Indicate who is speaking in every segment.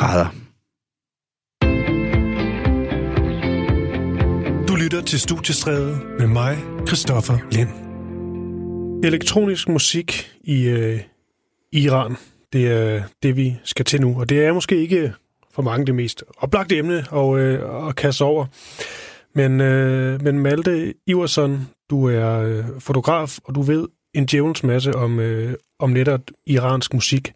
Speaker 1: grader.
Speaker 2: Du lytter til Studiestræde med mig, Christoffer Lind. Elektronisk musik i øh, Iran, det er det, vi skal til nu. Og det er måske ikke for mange det mest oplagte emne at, øh, at kaste over. Men, øh, men Malte Iversen, du er øh, fotograf, og du ved en djævens masse om, øh, om netop iransk musik.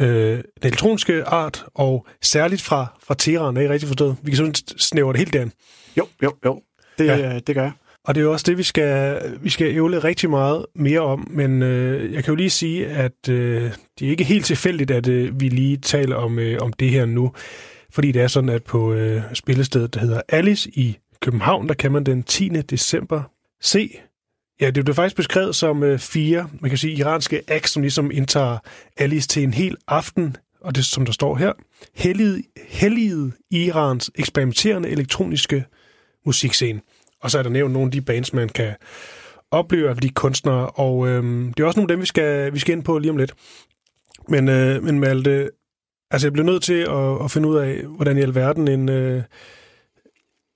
Speaker 2: Øh, den elektroniske art, og særligt fra, fra Teheran, er I rigtig forstået? Vi kan sådan snævre det helt derind.
Speaker 3: Jo, jo, jo. Det, ja. det gør jeg.
Speaker 2: Og det er jo også det, vi skal, vi skal ævle rigtig meget mere om, men øh, jeg kan jo lige sige, at øh, det er ikke helt tilfældigt, at øh, vi lige taler om, øh, om det her nu, fordi det er sådan, at på øh, spillestedet, der hedder Alice i København, der kan man den 10. december se Ja, det blev faktisk beskrevet som øh, fire, man kan sige, iranske acts, som ligesom indtager Alice til en hel aften, og det som der står her, helligede, helligede Irans eksperimenterende elektroniske musikscene. Og så er der nævnt nogle af de bands, man kan opleve af de kunstnere, og øhm, det er også nogle af dem, vi skal, vi skal ind på lige om lidt. Men, øh, men Malte, altså jeg bliver nødt til at, at finde ud af, hvordan i alverden en, øh,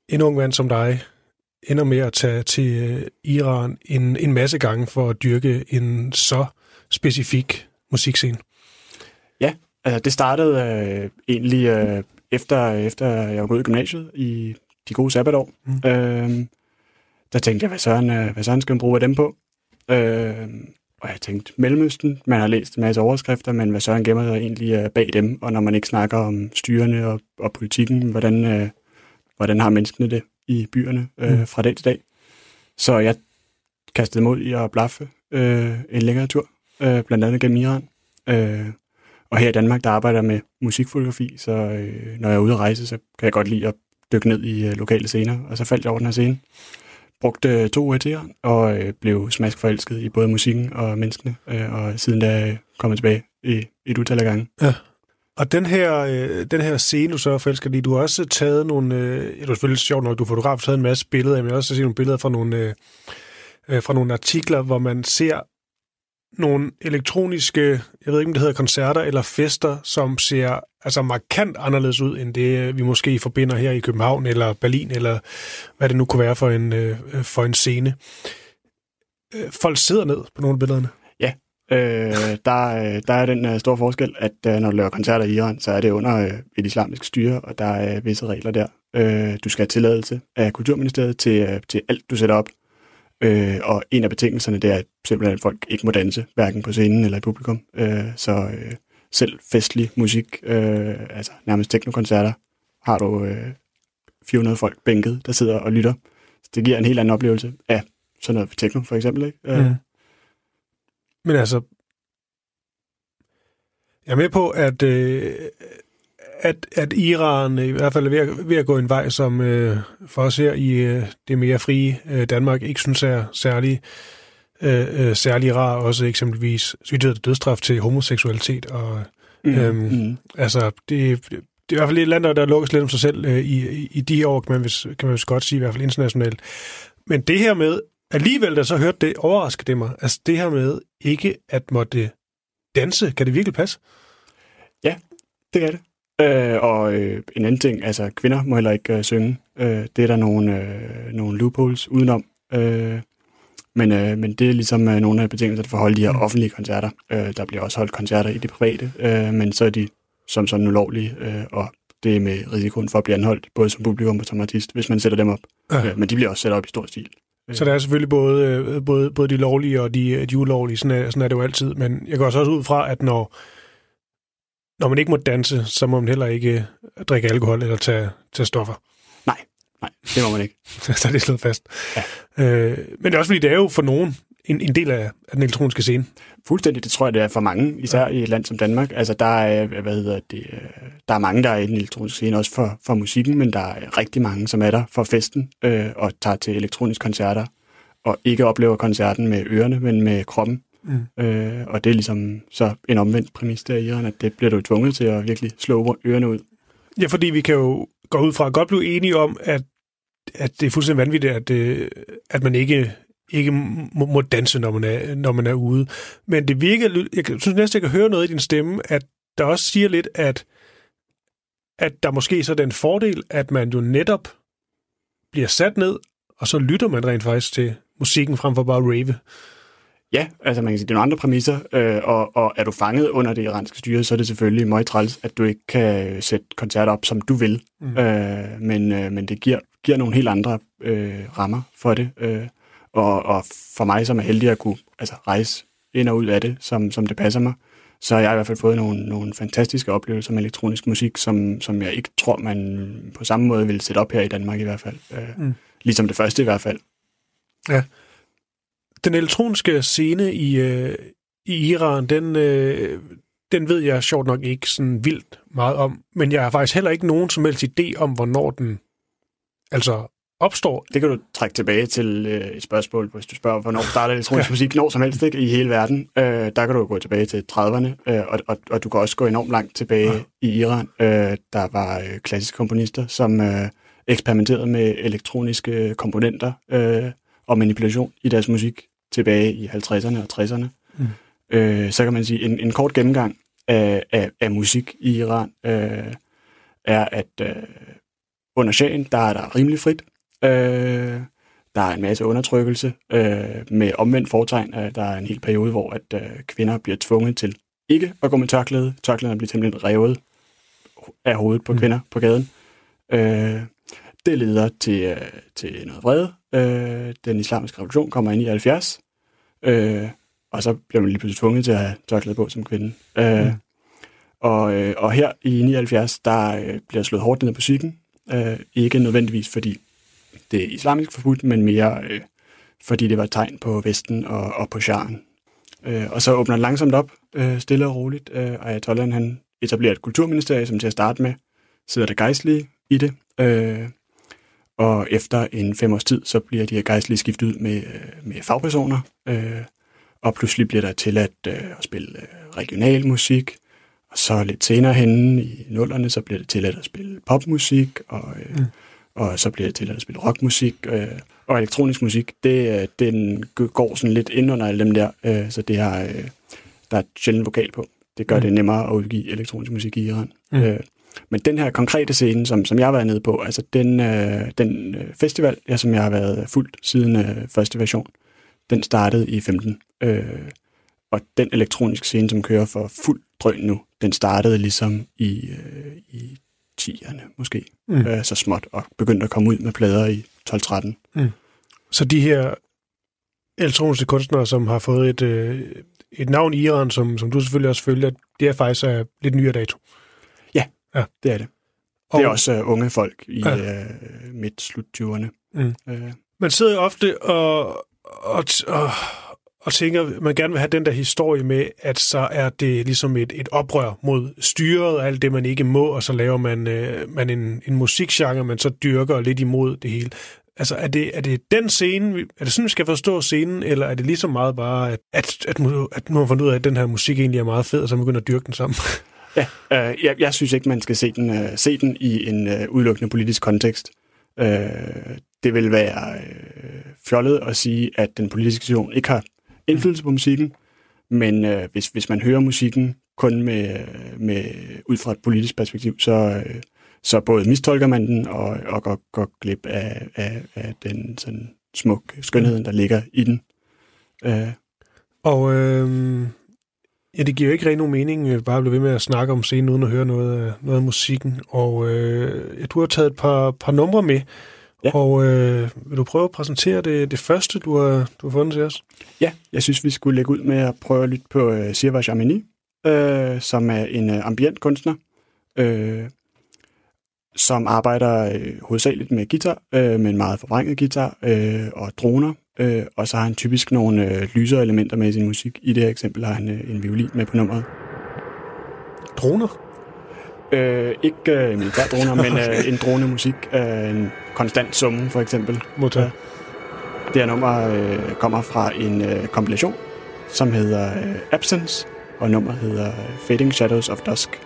Speaker 2: en ung mand som dig ender med at tage til øh, Iran en, en masse gange for at dyrke en så specifik musikscene.
Speaker 3: Ja, altså det startede øh, egentlig øh, efter, efter jeg var gået i gymnasiet i de gode sabbatår. Mm. Øh, der tænkte jeg, hvad søren, øh, hvad søren skal man bruge dem på? Øh, og jeg tænkte, Mellemøsten, man har læst en masse overskrifter, men hvad søren gemmer sig egentlig øh, bag dem? Og når man ikke snakker om styrene og, og politikken, hvordan, øh, hvordan har menneskene det? I byerne øh, mm. fra dag til dag. Så jeg kastede mod i at blaffe øh, en længere tur, øh, blandt andet gennem Iran. Øh, og her i Danmark, der arbejder jeg med musikfotografi, så øh, når jeg er ude at rejse, så kan jeg godt lide at dykke ned i øh, lokale scener. Og så faldt jeg over den her scene. Brugte øh, to uger til Iran, og øh, blev smask forelsket i både musikken og menneskene. Øh, og siden da øh, kommet tilbage i et utal af gange.
Speaker 2: Ja. Og den her, øh, den her scene, du så forelsker lige, du har også taget nogle, øh, det er selvfølgelig sjovt nok, du fotograf taget en masse billeder, men jeg har også set nogle billeder fra nogle, øh, øh, fra nogle artikler, hvor man ser nogle elektroniske, jeg ved ikke, om det hedder koncerter eller fester, som ser altså markant anderledes ud, end det, øh, vi måske forbinder her i København eller Berlin, eller hvad det nu kunne være for en, øh, øh for en scene. Folk sidder ned på nogle af billederne.
Speaker 3: Øh, der, øh, der er den øh, store forskel, at øh, når du laver koncerter i Iran, så er det under øh, et islamisk styre, og der er øh, visse regler der. Øh, du skal have tilladelse af Kulturministeriet til, øh, til alt, du sætter op. Øh, og en af betingelserne, det er at simpelthen, at folk ikke må danse, hverken på scenen eller i publikum. Øh, så øh, selv festlig musik, øh, altså nærmest teknokoncerter, har du øh, 400 folk bænket, der sidder og lytter. Så det giver en helt anden oplevelse af sådan noget for techno, for eksempel. Ikke? Øh, ja.
Speaker 2: Men altså, jeg er med på, at, øh, at, at Iran i hvert fald er ved at, ved at gå en vej, som øh, for os her i øh, det mere frie øh, Danmark ikke synes er særlig, øh, øh, særlig rar. Også eksempelvis, vi dødstraf til homoseksualitet. Og, mm. Øhm, mm. Altså, det, det er i hvert fald et land, der lukkes lidt om sig selv øh, i, i de her år, kan man, vist, kan man vist godt sige, i hvert fald internationalt. Men det her med, alligevel, da så hørte det, overraskede det mig. Altså det her med ikke at måtte danse, kan det virkelig passe?
Speaker 3: Ja, det kan det. Øh, og øh, en anden ting, altså kvinder må heller ikke øh, synge. Øh, det er der nogle, øh, nogle loopholes udenom. Øh, men, øh, men det er ligesom øh, nogle af betingelserne for at holde de her offentlige koncerter. Øh, der bliver også holdt koncerter i det private, øh, men så er de som sådan ulovlige, øh, og det er med risikoen for at blive anholdt, både som publikum og som artist, hvis man sætter dem op. Øh. Øh, men de bliver også sat op i stor stil.
Speaker 2: Så der er selvfølgelig både, øh, både, både de lovlige og de, de ulovlige, sådan er, sådan er det jo altid. Men jeg går også ud fra, at når, når man ikke må danse, så må man heller ikke drikke alkohol eller tage, tage stoffer.
Speaker 3: Nej, nej, det må man ikke.
Speaker 2: så er det slået fast. Ja. Øh, men det er også fordi, det er jo for nogen en, en del af, af den elektroniske scene.
Speaker 3: Fuldstændig, det tror jeg, det er for mange, især ja. i et land som Danmark. Altså, der er, hvad hedder det, der er mange, der er i den elektroniske scene, også for, for musikken, men der er rigtig mange, som er der for festen øh, og tager til elektroniske koncerter, og ikke oplever koncerten med ørerne, men med kroppen. Mm. Øh, og det er ligesom så en omvendt præmis der i Iran, at det bliver du tvunget til at virkelig slå ørerne ud.
Speaker 2: Ja, fordi vi kan jo gå ud fra at godt blive enige om, at, at det er fuldstændig vanvittigt, at, øh, at man ikke ikke må, må danse, når man, er, når man er ude. Men det virker, jeg synes næsten, jeg kan høre noget i din stemme, at der også siger lidt, at, at der måske så er den fordel, at man jo netop bliver sat ned, og så lytter man rent faktisk til musikken frem for bare at rave.
Speaker 3: Ja, altså man kan sige, det er nogle andre præmisser, øh, og, og er du fanget under det iranske styre, så er det selvfølgelig meget træls, at du ikke kan sætte koncerter op, som du vil. Mm. Øh, men, øh, men det giver, giver nogle helt andre øh, rammer for det. Øh, og, og for mig, som er heldig at kunne altså, rejse ind og ud af det, som, som det passer mig, så har jeg i hvert fald fået nogle, nogle fantastiske oplevelser med elektronisk musik, som, som jeg ikke tror, man på samme måde vil sætte op her i Danmark i hvert fald. Øh, mm. Ligesom det første i hvert fald.
Speaker 2: Ja. Den elektroniske scene i, øh, i Iran, den, øh, den ved jeg sjovt nok ikke sådan vildt meget om, men jeg har faktisk heller ikke nogen som helst idé om, hvornår den altså opstår.
Speaker 3: Det kan du trække tilbage til øh, et spørgsmål, hvis du spørger, hvornår starter elektronisk ja. musik, når som helst ikke, i hele verden. Øh, der kan du gå tilbage til 30'erne, øh, og, og, og du kan også gå enormt langt tilbage ja. i Iran. Øh, der var øh, klassiske komponister, som øh, eksperimenterede med elektroniske komponenter øh, og manipulation i deres musik tilbage i 50'erne og 60'erne. Mm. Øh, så kan man sige, en, en kort gennemgang af, af, af musik i Iran øh, er, at øh, under shahen, der er der rimelig frit. Øh, der er en masse undertrykkelse øh, med omvendt fortegn. Øh, der er en hel periode, hvor at øh, kvinder bliver tvunget til ikke at gå med tørklæde. Tørklæderne bliver simpelthen revet af hovedet på mm. kvinder på gaden. Øh, det leder til, øh, til noget vrede. Øh, den islamiske revolution kommer ind i 70, øh, og så bliver man lige pludselig tvunget til at have tørklæde på som kvinde. Øh, mm. og, øh, og her i 79, der øh, bliver slået hårdt ned på psyken. Øh, ikke nødvendigvis fordi det islamisk forbudt, men mere øh, fordi det var et tegn på Vesten og, og på sharen. Øh, og så åbner det langsomt op, øh, stille og roligt, øh, og Ayatollah han etablerer et kulturministerium, som til at starte med sidder der gejstlige i det. Øh, og efter en fem års tid, så bliver de her gejstlige skiftet ud med, øh, med fagpersoner, øh, og pludselig bliver der tilladt øh, at spille øh, regional musik, og så lidt senere henne i nullerne, så bliver det tilladt at spille popmusik, og øh, mm og så bliver det til at spille rockmusik øh, og elektronisk musik. Det, øh, den går sådan lidt ind under alle dem der, øh, så det har, øh, der er sjældent vokal på. Det gør mm. det nemmere at udgive elektronisk musik i Iran. Mm. Øh, men den her konkrete scene, som, som jeg har været nede på, altså den, øh, den øh, festival, ja, som jeg har været fuldt siden øh, første version, den startede i 15. Øh, og den elektroniske scene, som kører for fuld drøn nu, den startede ligesom i, øh, i 10'erne måske, mm. øh, så småt, og begyndte at komme ud med plader i 12-13. Mm.
Speaker 2: Så de her elektroniske kunstnere, som har fået et, øh, et navn i Iran, som, som du selvfølgelig også følger, det er faktisk er lidt nyere dato.
Speaker 3: Ja, ja. det er det. Og, det er også uh, unge folk i ja. uh, midt-slut 20'erne. Mm.
Speaker 2: Uh. Man sidder jo ofte og, og, og og tænker, man gerne vil have den der historie med, at så er det ligesom et, et oprør mod styret og alt det, man ikke må, og så laver man, øh, man en, en musikgenre, man så dyrker lidt imod det hele. Altså, er det, er det den scene, er det sådan, vi skal forstå scenen, eller er det lige så meget bare, at, at, at, at nu har fundet ud af, at den her musik egentlig er meget fed, og så begynder at dyrke den sammen?
Speaker 3: Ja, øh, jeg, jeg synes ikke, man skal se den, øh, se den i en øh, udelukkende politisk kontekst. Øh, det vil være øh, fjollet at sige, at den politiske situation ikke har indflydelse på musikken, men øh, hvis, hvis man hører musikken kun med, med ud fra et politisk perspektiv, så, øh, så både mistolker man den og, og går, går glip af, af, af den sådan smuk skønheden, der ligger i den.
Speaker 2: Øh. Og øh, ja, det giver jo ikke rigtig nogen mening øh, bare at blive ved med at snakke om scenen uden at høre noget, øh, noget af musikken. Og øh, du har taget et par, par numre med, Ja. Og øh, vil du prøve at præsentere det, det første, du har, du har fundet til os?
Speaker 3: Ja, jeg synes, vi skulle lægge ud med at prøve at lytte på øh, Sirva Jamini, øh, som er en øh, ambient kunstner, øh, som arbejder øh, hovedsageligt med guitar, øh, med en meget forvrænget guitar øh, og droner. Øh, og så har han typisk nogle øh, lysere elementer med i sin musik. I det her eksempel har han øh, en violin med på nummeret.
Speaker 2: Droner?
Speaker 3: Øh, ikke øh, militærdroner, men øh, en dronemusik. Øh, en konstant summe, for eksempel.
Speaker 2: Modtaget.
Speaker 3: Det her nummer øh, kommer fra en øh, kompilation, som hedder øh, Absence, og nummeret hedder Fading Shadows of Dusk.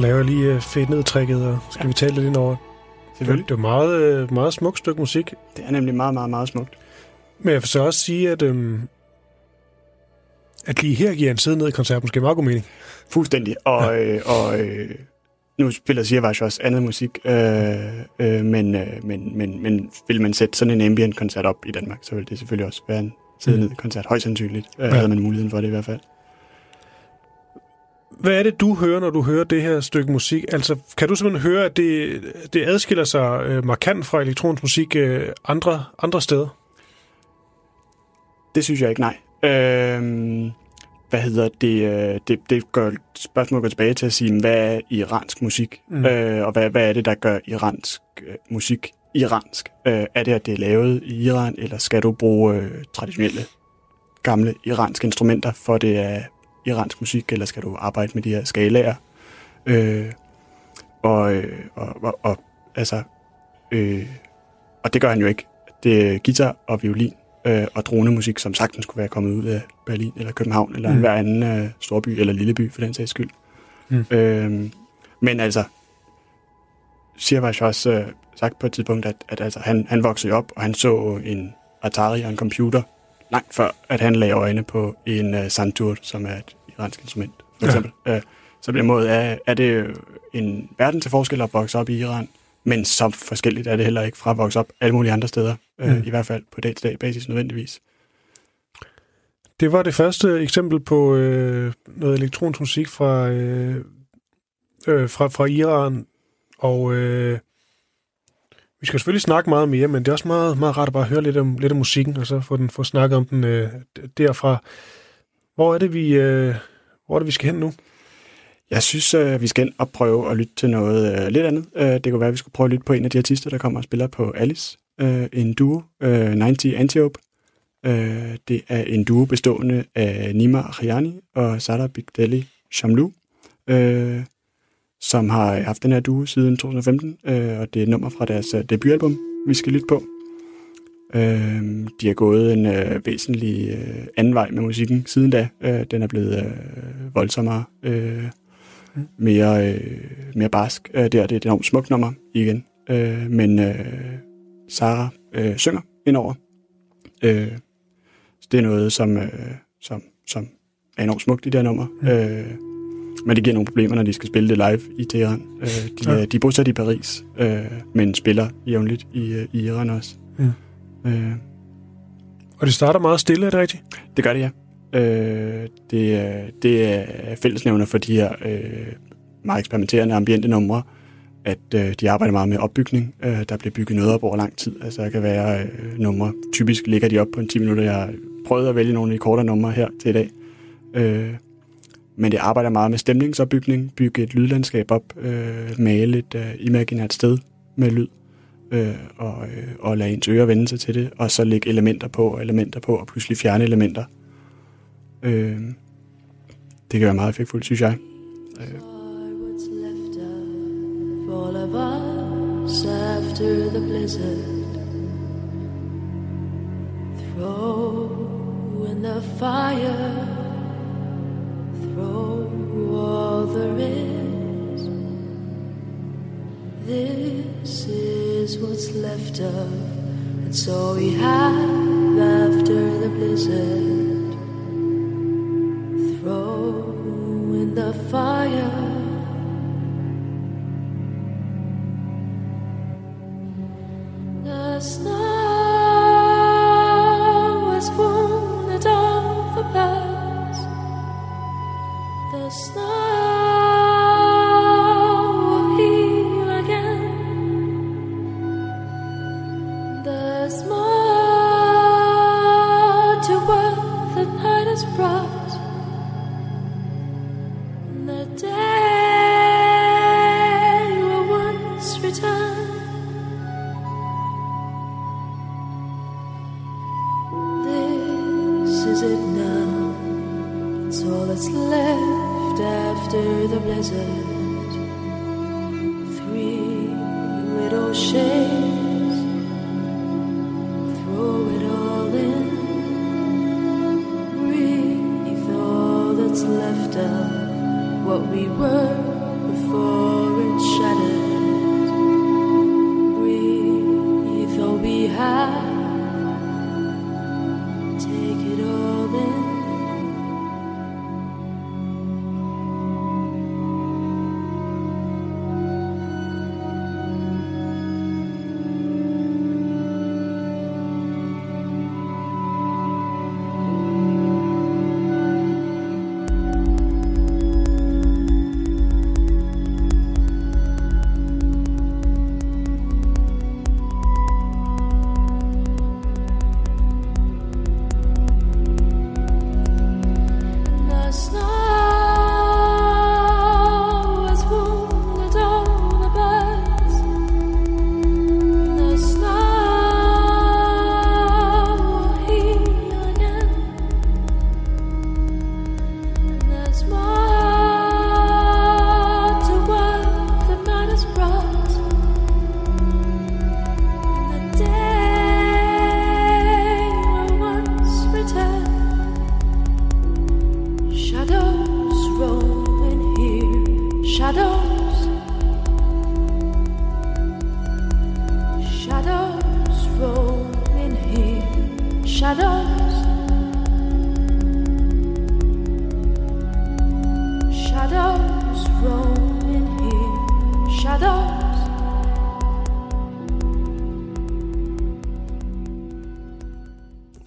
Speaker 2: Nu laver jeg lige uh, fedt ned og skal ja. vi tale lidt ind over?
Speaker 3: Selvfølgelig.
Speaker 2: Det er meget, uh, meget smukt stykke musik.
Speaker 3: Det er nemlig meget, meget, meget smukt.
Speaker 2: Men jeg vil så også sige, at, øhm, at lige her giver en side ned i koncerten måske meget god mening.
Speaker 3: Fuldstændig. Og, ja. øh, og øh, nu spiller Sirvars også andet musik, øh, øh, men, øh, men, men, men vil man sætte sådan en ambient-koncert op i Danmark, så vil det selvfølgelig også være en siddende mm. koncert. Højst sandsynligt øh, ja. havde man muligheden for det i hvert fald.
Speaker 2: Hvad er det, du hører, når du hører det her stykke musik? Altså, kan du simpelthen høre, at det, det adskiller sig øh, markant fra elektronisk musik øh, andre, andre steder?
Speaker 3: Det synes jeg ikke, nej. Øh, hvad hedder det, øh, det, det gør spørgsmålet går tilbage til at sige, hvad er iransk musik, mm. øh, og hvad, hvad er det, der gør iransk øh, musik iransk? Øh, er det, at det er lavet i Iran, eller skal du bruge øh, traditionelle, gamle iranske instrumenter, for det er iransk musik, eller skal du arbejde med de her skalaer? Øh, og, øh, og, og, og, altså, øh, og det gør han jo ikke. Det er guitar og violin øh, og dronemusik, som sagtens kunne være kommet ud af Berlin eller København eller mm. en hver anden øh, storby eller lille by for den sags skyld. Mm. Øh, men altså, Sirvash har også øh, sagt på et tidspunkt, at, at altså, han, han voksede op, og han så en Atari og en computer langt før, at han lagde øjne på en uh, santur, som er et iransk instrument, for eksempel. Ja. Uh, så på den måde er, er det en verden til forskel at vokse op i Iran, men så forskelligt er det heller ikke fra at vokse op alle mulige andre steder, øh, mm. i hvert fald på dag-til-dag basis nødvendigvis.
Speaker 2: Det var det første eksempel på øh, noget elektronisk musik fra, øh, øh, fra, fra Iran, og øh, vi skal selvfølgelig snakke meget mere, men det er også meget, meget rart at bare høre lidt om, lidt om musikken, og så få, den, få snakket om den øh, derfra. Hvor er det, vi, øh, hvor er det, vi skal hen nu?
Speaker 3: Jeg synes, øh, vi skal ind og prøve at lytte til noget øh, lidt andet. Øh, det kunne være, at vi skulle prøve at lytte på en af de artister, der kommer og spiller på Alice. Øh, en duo, øh, 90 Antiope. Øh, det er en duo bestående af Nima Khiani og Sara Bigdeli Shamlu, øh, som har haft den her duo siden 2015, øh, og det er et nummer fra deres øh, debutalbum, vi skal lytte på. Øh, de har gået en øh, væsentlig øh, anden vej med musikken siden da. Øh, den er blevet øh, voldsommere. Øh, mere, øh, mere barsk. Øh, det er et enormt smukt nummer igen. Øh, men øh, Sara øh, synger indover. Øh, så det er noget, som, øh, som, som er enormt smukt i det her nummer. Mm. Øh, men det giver nogle problemer, når de skal spille det live i Teheran. Øh, de, ja. de er bosat i Paris, øh, men spiller jævnligt i, øh, i Iran også. Ja.
Speaker 2: Øh, og det starter meget stille, er det rigtigt?
Speaker 3: Det gør det, ja. Øh, det, er, det er fællesnævner for de her øh, meget eksperimenterende ambiente numre, at øh, de arbejder meget med opbygning. Øh, der bliver bygget noget op over lang tid. Altså der kan være øh, numre. Typisk ligger de op på en 10 minutter. Jeg har prøvet at vælge nogle af de kortere numre her til i dag. Øh, men det arbejder meget med stemningsopbygning, bygge et lydlandskab op, øh, male et øh, imaginært sted med lyd, øh, og, øh, og lade ens ører vende sig til det, og så lægge elementer på og elementer på, og pludselig fjerne elementer. Øh, det kan være meget effektfuldt, synes jeg. Øh. All of us after the blizzard Throw in the fire left of It's all we have after the blizzard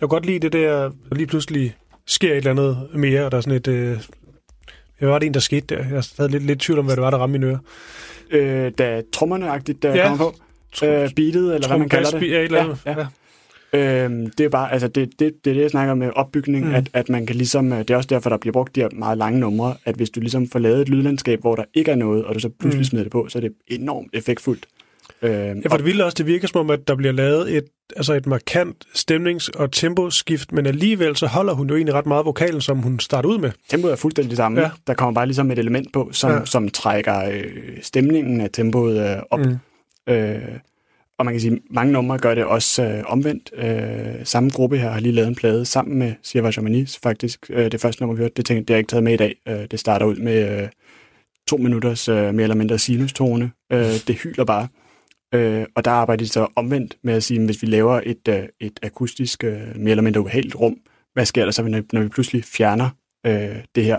Speaker 2: kan godt lide det der, der lige pludselig sker et eller andet mere, og der er sådan et... Øh, hvad var det en, der skete der? Jeg havde lidt, lidt tvivl om, hvad det var, der ramte mine ører.
Speaker 3: Øh, da trommerne-agtigt, der
Speaker 2: Ja.
Speaker 3: ja. kommer på. Øh, beatet, eller hvad man kalder det.
Speaker 2: Ja, et eller andet.
Speaker 3: Ja, ja. Øhm, det er bare, altså det, det, det er det, jeg snakker med opbygning,
Speaker 2: Mm.
Speaker 3: at, at man kan ligesom, øh, det er også derfor, der bliver brugt de her meget lange numre, at hvis du ligesom får lavet et lydlandskab, hvor der ikke er noget, og du så pludselig
Speaker 2: mm.
Speaker 3: smider det på, så er det enormt effektfuldt. Øhm,
Speaker 2: Ja, for det vilde også, det virker som om, at der bliver lavet et, altså et markant stemnings- og temposkift, men alligevel så holder hun jo egentlig ret meget vokalen, som hun starter ud med.
Speaker 3: tempoet er fuldstændig det samme.
Speaker 2: Ja.
Speaker 3: Der kommer bare ligesom et element på, som,
Speaker 2: Ja.
Speaker 3: som trækker øh, stemningen af tempoet øh, op.
Speaker 2: Mm.
Speaker 3: Øh, og man kan sige, mange numre gør det også øh, omvendt. Øh, samme gruppe her har lige lavet en plade sammen med Sirva Jamanis, faktisk. Øh, det første nummer, vi hørte, det, tænkte, det har jeg ikke taget med i dag. Øh, det starter ud med øh, to minutters øh, mere eller mindre sinustone. Øh, det hyler bare. Øh, og der arbejder de så omvendt med at sige, at hvis vi laver et, øh, et akustisk, øh, mere eller mindre uheldigt rum, hvad sker der så, når, når vi pludselig fjerner øh, det her?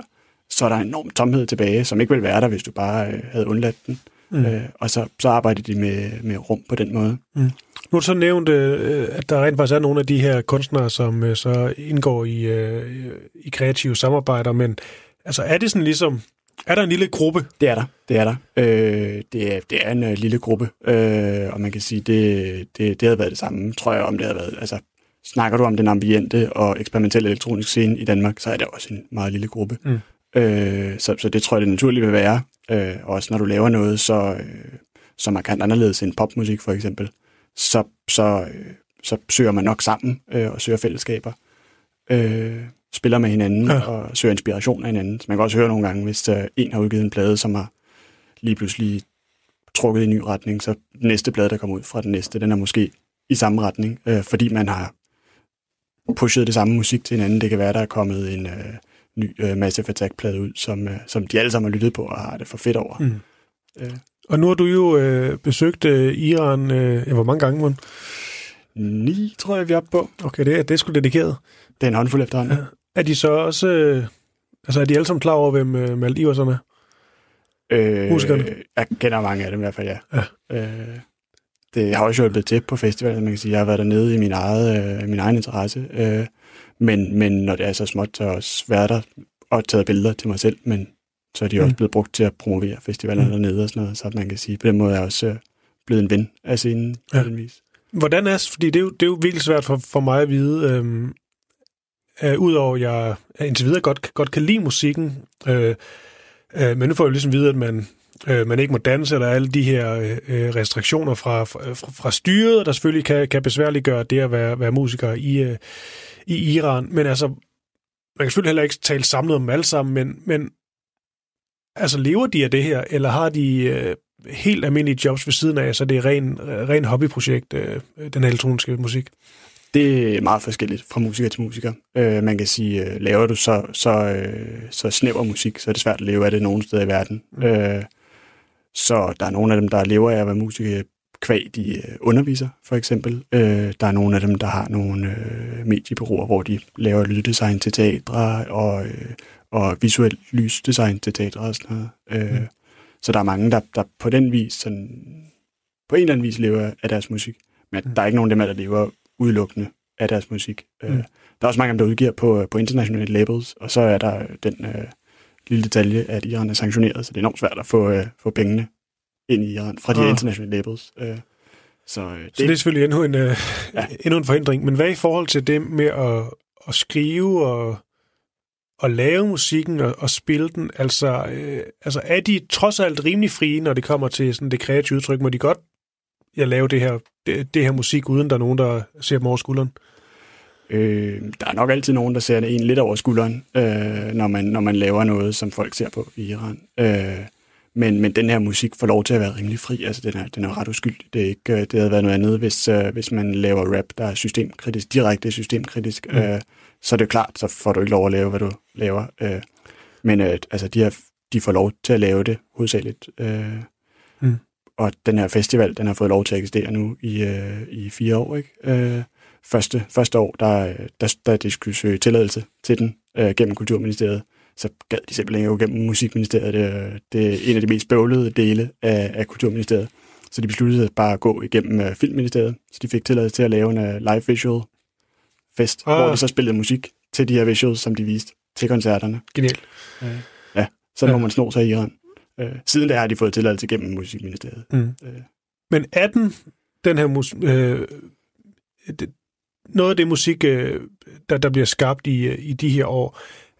Speaker 3: Så er der en enorm tomhed tilbage, som ikke ville være der, hvis du bare øh, havde undladt den.
Speaker 2: Mm.
Speaker 3: Mm. Øh, og så, så arbejder de med, med rum på den måde.
Speaker 2: Nu har du så nævnt, øh, at der rent faktisk er nogle af de her kunstnere, som øh, så indgår i, øh, i kreative samarbejder, men altså er det sådan ligesom, er der en lille gruppe?
Speaker 3: Det er der, det er der. Øh, det, er, det er en øh, lille gruppe, øh, og man kan sige, det, det, det havde været det samme, tror jeg, om det havde været. Altså, snakker du om den ambiente og eksperimentelle elektroniske scene i Danmark, så er det også en meget lille gruppe.
Speaker 2: Mm.
Speaker 3: Øh, så, så det tror jeg, det naturligt vil være. Øh, også når du laver noget så, øh, så markant anderledes end popmusik for eksempel, så, så, øh, så søger man nok sammen øh, og søger fællesskaber. Øh, spiller med hinanden
Speaker 2: Ja.
Speaker 3: og søger inspiration af hinanden. Så man kan også høre nogle gange, hvis øh, en har udgivet en plade, som har lige pludselig trukket i en ny retning, så den næste plade, der kommer ud fra den næste, den er måske i samme retning, øh, fordi man har pushet det samme musik til hinanden. Det kan være, der er kommet en øh, ny øh, Massive Attack-plade ud, som, øh, som de alle sammen har lyttet på og har det for fedt over.
Speaker 2: Mm.
Speaker 3: Øh,
Speaker 2: Og nu har du jo øh, besøgt øh, Iran, øh, hvor mange gange, man?
Speaker 3: ni, tror jeg, vi er oppe på.
Speaker 2: Okay, det er, det er sgu dedikeret.
Speaker 3: Det er en håndfuld efterhånden.
Speaker 2: Ja. Er de så også, øh, altså er de alle sammen klar over, hvem øh, Malte Iversen er?
Speaker 3: Øh,
Speaker 2: Musikerne?
Speaker 3: Jeg kender mange af dem i hvert fald, ja.
Speaker 2: Ja.
Speaker 3: Øh, det har også hjulpet til på festivalen, man kan sige. Jeg har været dernede i min, eget, øh, min egen interesse. Øh, men, men når det er så småt, så har jeg også været der og taget billeder til mig selv, men så er de
Speaker 2: Mm.
Speaker 3: også blevet brugt til at promovere festivalen
Speaker 2: Mm.
Speaker 3: dernede og sådan noget, så man kan sige, på den måde er jeg også øh, blevet en ven af scenen.
Speaker 2: Ja. Hvordan er fordi det er jo, det er jo virkelig svært for, for mig at vide, øhm, øh, udover at jeg indtil videre godt, godt kan lide musikken, øh, øh, men nu får jeg ligesom vide, at man, øh, man ikke må danse, eller alle de her øh, øh restriktioner fra, fra, fra styret, der selvfølgelig kan, kan besværliggøre det at være, være musiker i, øh, i Iran. Men altså, man kan selvfølgelig heller ikke tale samlet om dem alle sammen, men, men altså lever de af det her, eller har de øh, helt almindelige jobs ved siden af, så det er ren, øh, ren hobbyprojekt, øh, den her elektroniske musik?
Speaker 3: Det er meget forskelligt fra musiker til musiker. Øh, man kan sige, øh, laver du så, så, øh, så snæver musik, så er det svært at leve af det nogen steder i verden.
Speaker 2: Mm.
Speaker 3: Øh, så der er nogle af dem, der lever af at være musikere kvæg, de øh, underviser, for eksempel. Øh, der er nogle af dem, der har nogle øh, mediebureauer, hvor de laver lyddesign til teatre og, øh, og visuelt lysdesign til teatre og sådan noget. Øh, mm. Så der er mange, der, der på den vis, sådan, på en eller anden vis lever af deres musik. Men mm. der er ikke nogen af dem, der lever udelukkende af deres musik. Øh, mm. Øh, der er også mange af dem, der udgiver på, på internationale labels, og så er der den øh, lille detalje, at Iran er sanktioneret, så det er enormt svært at få, øh, få pengene ind i Iran fra de ah. internationale labels. Øh,
Speaker 2: så, øh, det, så det er selvfølgelig endnu en, øh, ja. endnu en forhindring. Men hvad i forhold til det med at, at skrive og, og lave musikken og, og spille den? Altså, øh, altså er de trods alt rimelig frie, når det kommer til sådan det kreative udtryk? Må de godt ja, lave det her, det, det her musik, uden der er nogen, der ser dem over skulderen?
Speaker 3: Øh, der er nok altid nogen, der ser en lidt over skulderen, øh, når, man, når man laver noget, som folk ser på i Iran. Øh, men, men den her musik får lov til at være rimelig fri. Altså, den er, den er ret uskyldig. Det, er ikke, øh, det havde været noget andet, hvis, uh, hvis man laver rap, der er systemkritisk, direkte systemkritisk. Mm. Uh, så er det klart, så får du ikke lov at lave, hvad du laver. Uh, men uh, altså, de, har, de får lov til at lave det hovedsageligt. Mm. Og den her festival, den har fået lov til at eksistere nu i, uh, i fire år. Ikke? Uh, første, første år, der, der, der de skulle søge tilladelse til den uh, gennem Kulturministeriet så gad de simpelthen jo gennem Musikministeriet. Det, det er en af de mest bøvlede dele af, af Kulturministeriet. Så de besluttede bare at gå igennem uh, Filmministeriet, så de fik tilladelse til at lave en uh, live visual fest, ah. hvor de så spillede musik til de her visuals, som de viste til koncerterne.
Speaker 2: Genialt.
Speaker 3: Ja, så ja. må man snå sig i Iran. Uh, siden da har de fået tilladelse gennem Musikministeriet. Mm. Uh.
Speaker 2: Men er den, den her mus, øh, det, noget af det musik, øh, der, der bliver skabt i, i de her år,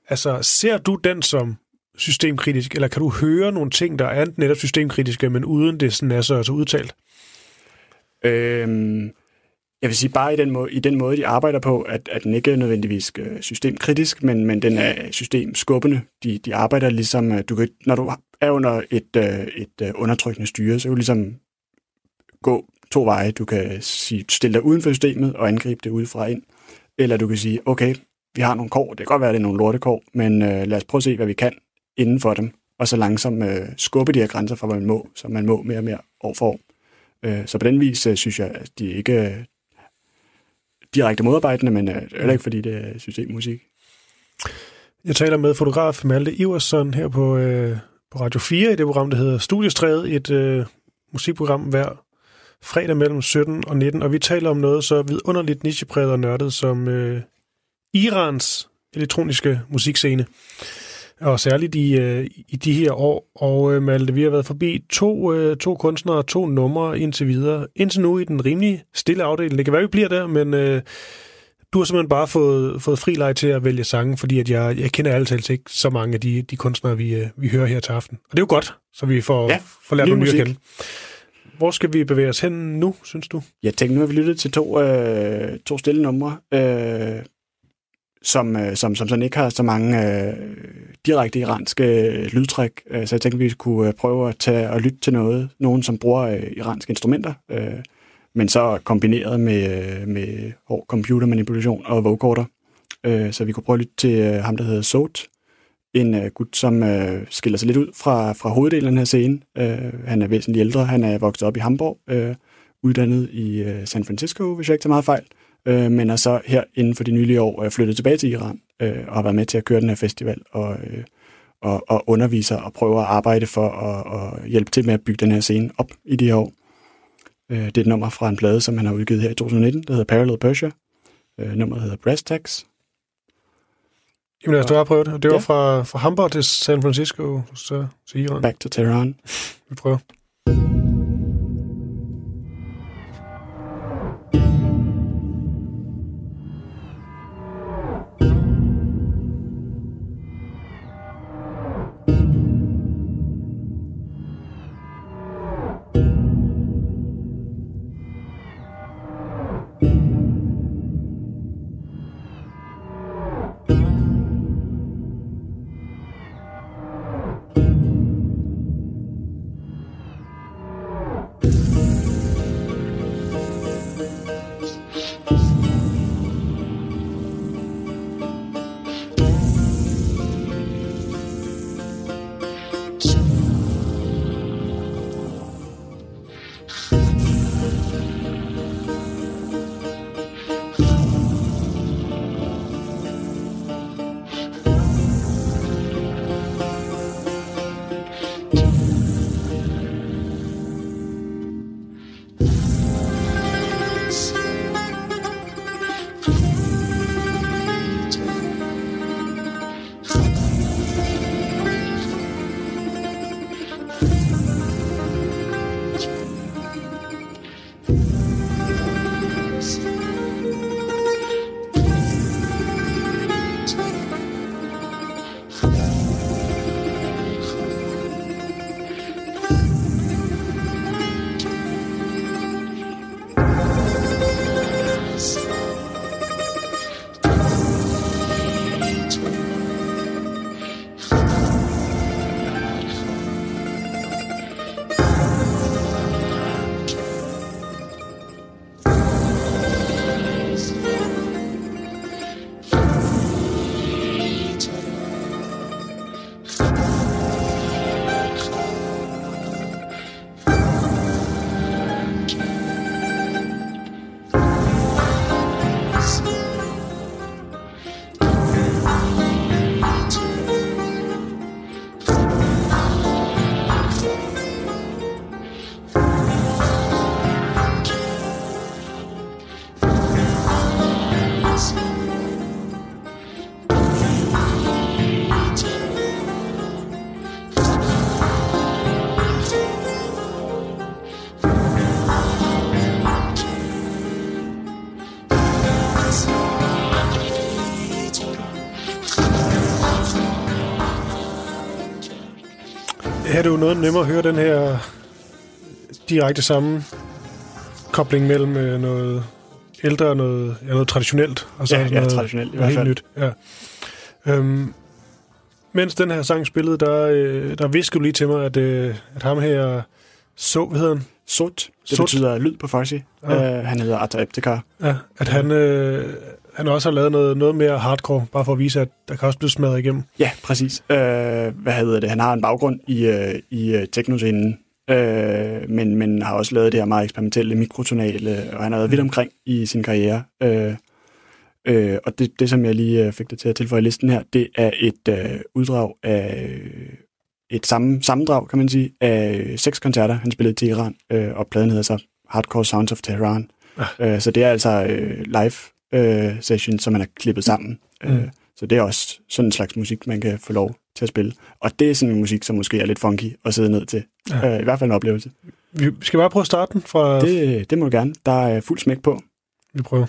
Speaker 2: Altså, ser du den som systemkritisk, eller kan du høre nogle ting, der er netop systemkritiske, men uden det sådan er så, så udtalt?
Speaker 3: Øhm, jeg vil sige bare i den måde, i den måde de arbejder på, at, at den ikke er nødvendigvis øh, systemkritisk, men, men den er systemskubbende. De, de arbejder ligesom, øh, du kan, når du er under et, øh, et øh, undertrykkende styre, så kan du ligesom gå to veje. Du kan sige, stille dig uden for systemet og angribe det udefra ind. Eller du kan sige, okay, vi har nogle kår, det kan godt være, det er nogle lortekår, men øh, lad os prøve at se, hvad vi kan inden for dem, og så langsomt øh, skubbe de her grænser fra, hvad man må, så man må mere og mere år for år. Øh, så på den vis øh, synes jeg, at de ikke øh, direkte modarbejdende, men øh, heller ikke, fordi det er systemmusik.
Speaker 2: Jeg taler med fotograf Malte Iversen her på, øh, på Radio 4 i det program, der hedder Studiestræde, et øh, musikprogram hver fredag mellem 17 og 19, og vi taler om noget så vidunderligt nichepræget og nørdet som øh, Irans elektroniske musikscene, og særligt i, øh, i de her år. Og øh, Malte, vi har været forbi to, øh, to kunstnere og to numre indtil videre. Indtil nu i den rimelig stille afdeling. Det kan være, vi bliver der, men øh, du har simpelthen bare fået, fået fri leg til at vælge sange, fordi at jeg, jeg kender alle talt ikke så mange af de, de kunstnere, vi, øh, vi hører her til aften. Og det er jo godt, så vi får, ja, får lært nogle nye at kende. Hvor skal vi bevæge os hen nu, synes du?
Speaker 3: Jeg tænkte, nu har vi lyttet til to, øh, to stille numre. Øh, som, øh, som, som sådan ikke har så mange øh, direkte iranske øh, lydtræk. Øh, så jeg tænkte, vi skulle øh, prøve at tage og lytte til noget, nogen som bruger øh, iranske instrumenter, øh, men så kombineret med, øh, med hård computermanipulation og vocoder. Øh, så vi kunne prøve at lytte til øh, ham, der hedder Sot, en øh, gut, som øh, skiller sig lidt ud fra, fra hoveddelen af den her scene. Øh, han er væsentligt ældre, han er vokset op i Hamburg, øh, uddannet i øh, San Francisco, hvis jeg ikke tager meget fejl øh, men er så her inden for de nylige år øh, flyttet tilbage til Iran øh, og har været med til at køre den her festival og, øh, og, og underviser og prøver at arbejde for at, og hjælpe til med at bygge den her scene op i de her år. Øh, det er et nummer fra en plade, som han har udgivet her i 2019, der hedder Parallel Persia. Øh, nummeret hedder Brass Tax.
Speaker 2: Jamen lad os bare prøve det. Det var ja. fra, fra Hamburg til San Francisco, så til Iran.
Speaker 3: Back to Tehran.
Speaker 2: Vi prøver. Det jo noget nemmere at høre den her direkte samme kobling mellem øh, noget ældre og noget, ja, noget traditionelt. Og så
Speaker 3: Ja, ja,
Speaker 2: noget,
Speaker 3: traditionelt i hvert
Speaker 2: helt
Speaker 3: fald.
Speaker 2: nyt. Ja. Øhm, mens den her sang spillede, der, øh, der viskede lige til mig, at, øh, at ham her så, hvad hedder han?
Speaker 3: Sot, det
Speaker 2: Sot.
Speaker 3: Betyder lyd på Farsi.
Speaker 2: Ja.
Speaker 3: Ja. Uh, han hedder Atta Ebtekar.
Speaker 2: Ja, at han, øh, han også har lavet noget, noget mere hardcore, bare for at vise, at der kan også blive smadret igennem.
Speaker 3: Ja, præcis. Uh, hvad hedder det? Han har en baggrund i, uh, i uh, teknoscenen, uh, men, men har også lavet det her meget eksperimentelle, mikrotonale, og han har været vidt omkring i sin karriere. Uh, uh, og det, det, som jeg lige uh, fik dig til at tilføje i listen her, det er et uh, uddrag af øh, et samme, sammendrag, kan man sige, af øh, seks koncerter, han spillede til Iran, uh, og pladen hedder så Hardcore Sounds of Tehran. Uh, så det er altså uh, live uh, session, som man har klippet sammen. Mm. Uh, så det er også sådan en slags musik, man kan få lov til at spille. Og det er sådan en musik, som måske er lidt funky at sidde ned til.
Speaker 2: Ja.
Speaker 3: Uh, I hvert fald en oplevelse.
Speaker 2: Vi skal bare prøve at starte den fra...
Speaker 3: Det, det må du gerne. Der er fuld smæk på.
Speaker 2: Vi prøver.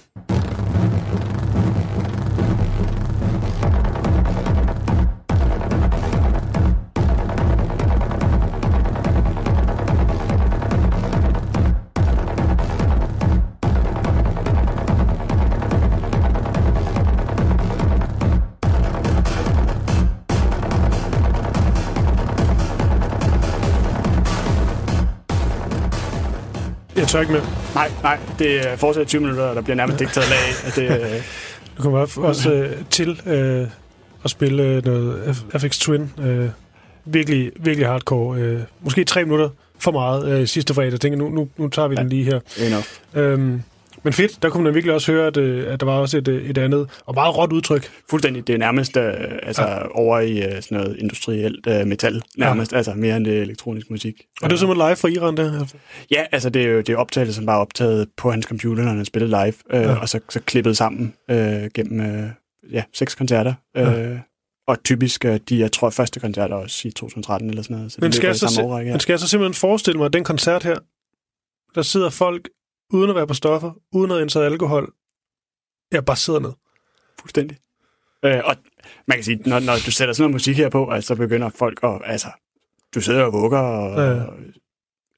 Speaker 2: Jeg tør ikke mere.
Speaker 3: Nej, nej, det er fortsat 20 minutter, der bliver nærmest lag af. at Det, øh,
Speaker 2: Du kommer også- også øh, til øh, at spille øh, noget FX Twin. Øh, virkelig, virkelig hardcore. Øh, måske tre minutter for meget øh, sidste fredag. Jeg tænker, nu, nu, nu tager vi ja. den lige her.
Speaker 3: enough.
Speaker 2: Øhm, men fedt, der kunne man virkelig også høre, at, øh, at der var også et, øh, et andet og meget råt udtryk.
Speaker 3: Fuldstændig. Det er nærmest øh, altså, ja. over i sådan noget industrielt øh, metal. Nærmest, ja. altså mere end det er elektronisk musik.
Speaker 2: Og det er simpelthen live fra Iran, der. Altså.
Speaker 3: Ja, altså det er jo det er optagelser, som var optaget på hans computer, når han spillede live, øh,
Speaker 2: Ja.
Speaker 3: ja. og så, så klippet sammen øh, gennem øh, ja, seks koncerter. Øh, og typisk de, jeg tror, første koncerter også i 2013 eller sådan noget. Så
Speaker 2: Men skal, jeg så,
Speaker 3: årrække, ja.
Speaker 2: men skal jeg så simpelthen forestille mig, at den koncert her, der sidder folk uden at være på stoffer, uden at indtage alkohol, jeg bare sidder ned.
Speaker 3: Fuldstændig. Øh, og man kan sige, når, når du sætter sådan noget musik her på, altså, så begynder folk at, altså, du sidder og vugger, og,
Speaker 2: Ja.
Speaker 3: ja.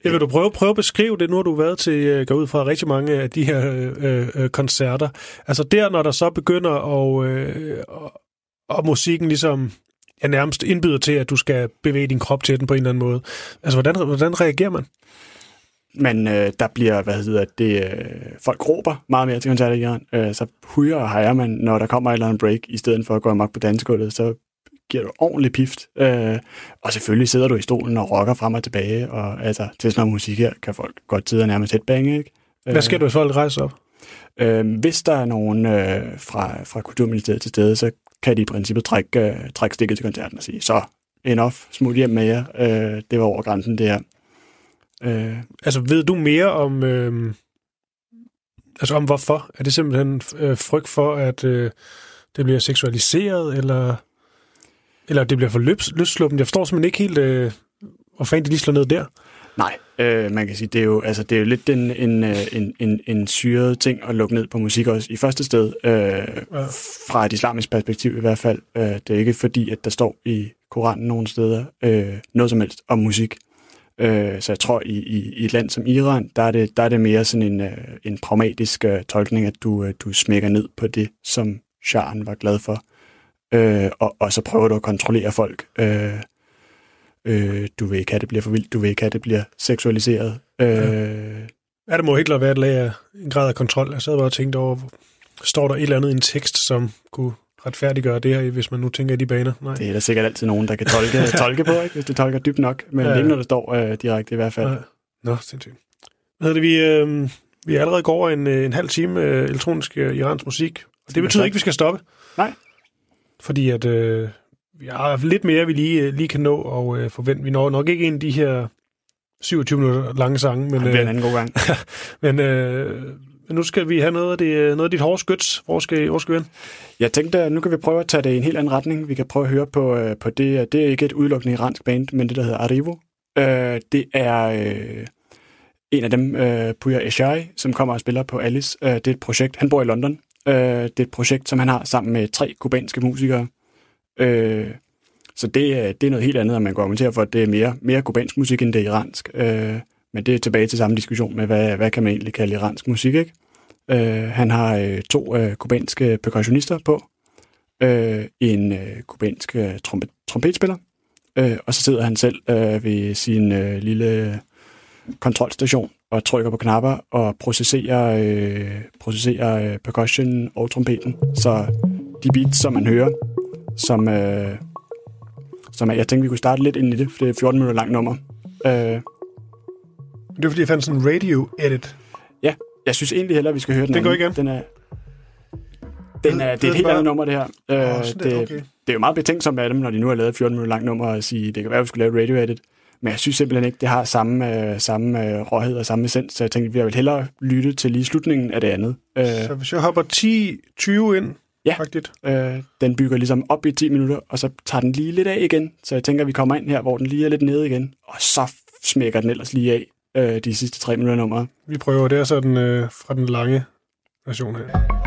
Speaker 2: Jeg vil du prøve, prøve at beskrive det, nu har du været til, øh, går ud fra rigtig mange af de her øh, øh, koncerter. Altså der, når der så begynder, og, øh, og, og musikken ligesom er nærmest indbyder til, at du skal bevæge din krop til den på en eller anden måde. Altså, hvordan, hvordan reagerer man?
Speaker 3: Men øh, der bliver, hvad hedder det, øh, folk råber meget mere til koncerter i Iran. Øh, så hujer og hejer man, når der kommer et eller andet break, i stedet for at gå amok på dansegulvet, så giver du ordentlig pift. Øh, og selvfølgelig sidder du i stolen og rocker frem og tilbage, og altså, til sådan noget musik her, kan folk godt sidde og nærmest headbange, ikke?
Speaker 2: Hvad sker der, hvis folk rejser op?
Speaker 3: Øh, hvis der er nogen øh, fra, fra Kulturministeriet til stede, så kan de i princippet trække, øh, trække stikket til koncerten og sige, så enough, smut hjem med jer. Øh, det var over grænsen, det her. Øh,
Speaker 2: Altså, ved du mere om, øh, altså om hvorfor? Er det simpelthen øh, frygt for, at øh, det bliver seksualiseret, eller, eller det bliver for løbs, løssluppen? Jeg forstår simpelthen ikke helt, øh, hvor fanden de lige slår ned der.
Speaker 3: Nej, øh, man kan sige, det er jo, altså, det er jo lidt en, en, øh, en, en, en syret ting at lukke ned på musik også i første sted, øh, ja. fra et islamisk perspektiv i hvert fald. Øh, det er ikke fordi, at der står i Koranen nogle steder øh, noget som helst om musik. Øh, så jeg tror, i, i, i et land som Iran, der er det, der er det mere sådan en, øh, en pragmatisk øh, tolkning, at du, øh, du smækker ned på det, som Sharen var glad for. Øh, og, og så prøver du at kontrollere folk. Øh, Øh, du vil ikke have, at det bliver for vildt. Du vil ikke have, at det bliver seksualiseret. Øh,
Speaker 2: Ja, det må helt klart være et lag af en grad af kontrol. Jeg sad bare og tænkte over, står der et eller andet i en tekst, som kunne retfærdiggøre det her, hvis man nu tænker i de baner? Nej.
Speaker 3: Det er der sikkert altid nogen, der kan tolke, tolke på, ikke? hvis du tolker dybt nok. Men
Speaker 2: Ja.
Speaker 3: ikke når det står øh, direkte i hvert fald.
Speaker 2: Ja. Nå, sindssygt. Hvad hedder det, vi, øh, vi er allerede går over en, øh, en halv time øh, elektronisk øh, iransk musik. Og det betyder ikke, at vi skal stoppe.
Speaker 3: Nej.
Speaker 2: Fordi at øh, vi har lidt mere, vi lige, øh, lige kan nå og øh, forvente. Vi når nok ikke ind i de her 27 minutter lange sange, men,
Speaker 3: det bliver en
Speaker 2: øh,
Speaker 3: anden god gang.
Speaker 2: men, øh, men nu skal vi have noget af, det, øh, noget af dit hårde skyts. Hvor skal, øh, hvor skal vi hen?
Speaker 3: Jeg tænkte, at nu kan vi prøve at tage det i en helt anden retning. Vi kan prøve at høre på, øh, på det. Det er ikke et udelukkende iransk band, men det, der hedder Arrivo. Øh, det er øh, en af dem, øh, Puya Eshai, som kommer og spiller på Alice. Øh, det er et projekt. Han bor i London. Øh, det er et projekt, som han har sammen med tre kubanske musikere. Øh, Så det, det er noget helt andet, at man går argumentere for, at det er mere, mere kubansk musik, end det er iransk. Øh, men det er tilbage til samme diskussion med, hvad, hvad kan man egentlig kalde iransk musik, ikke? Øh, han har øh, to øh, kubanske percussionister på, øh, en øh, kubansk øh, trompet, trompetspiller, øh, og så sidder han selv øh, ved sin øh, lille kontrolstation og trykker på knapper og processerer, øh, processerer øh, percussion og trompeten. Så de beats, som man hører, som, øh, som er, jeg tænkte, vi kunne starte lidt ind i det, for det er 14 minutter langt nummer. Øh,
Speaker 2: det er fordi, jeg fandt sådan en radio-edit.
Speaker 3: ja, jeg synes egentlig hellere, vi skal høre den
Speaker 2: Den går
Speaker 3: anden.
Speaker 2: igen?
Speaker 3: Den er, den er, det er et helt andet nummer, det her. Øh,
Speaker 2: sådan
Speaker 3: det,
Speaker 2: okay.
Speaker 3: det er jo meget betænksomt af dem, når de nu har lavet et 14 minutter langt nummer, og sige, det kan være, at vi skulle lave et radio edit. Men jeg synes simpelthen ikke, det har samme, øh, samme øh, råhed og samme essens, så jeg tænkte, vi vil hellere lytte til lige slutningen af det andet. Øh,
Speaker 2: Så hvis jeg hopper 10-20 ind,
Speaker 3: Ja.
Speaker 2: faktisk.
Speaker 3: øh, den bygger ligesom op i 10 minutter, og så tager den lige lidt af igen. Så jeg tænker, vi kommer ind her, hvor den lige er lidt nede igen, og så smækker den ellers lige af øh, de sidste tre minutter nummer.
Speaker 2: Vi prøver, det er sådan øh, fra den lange version her.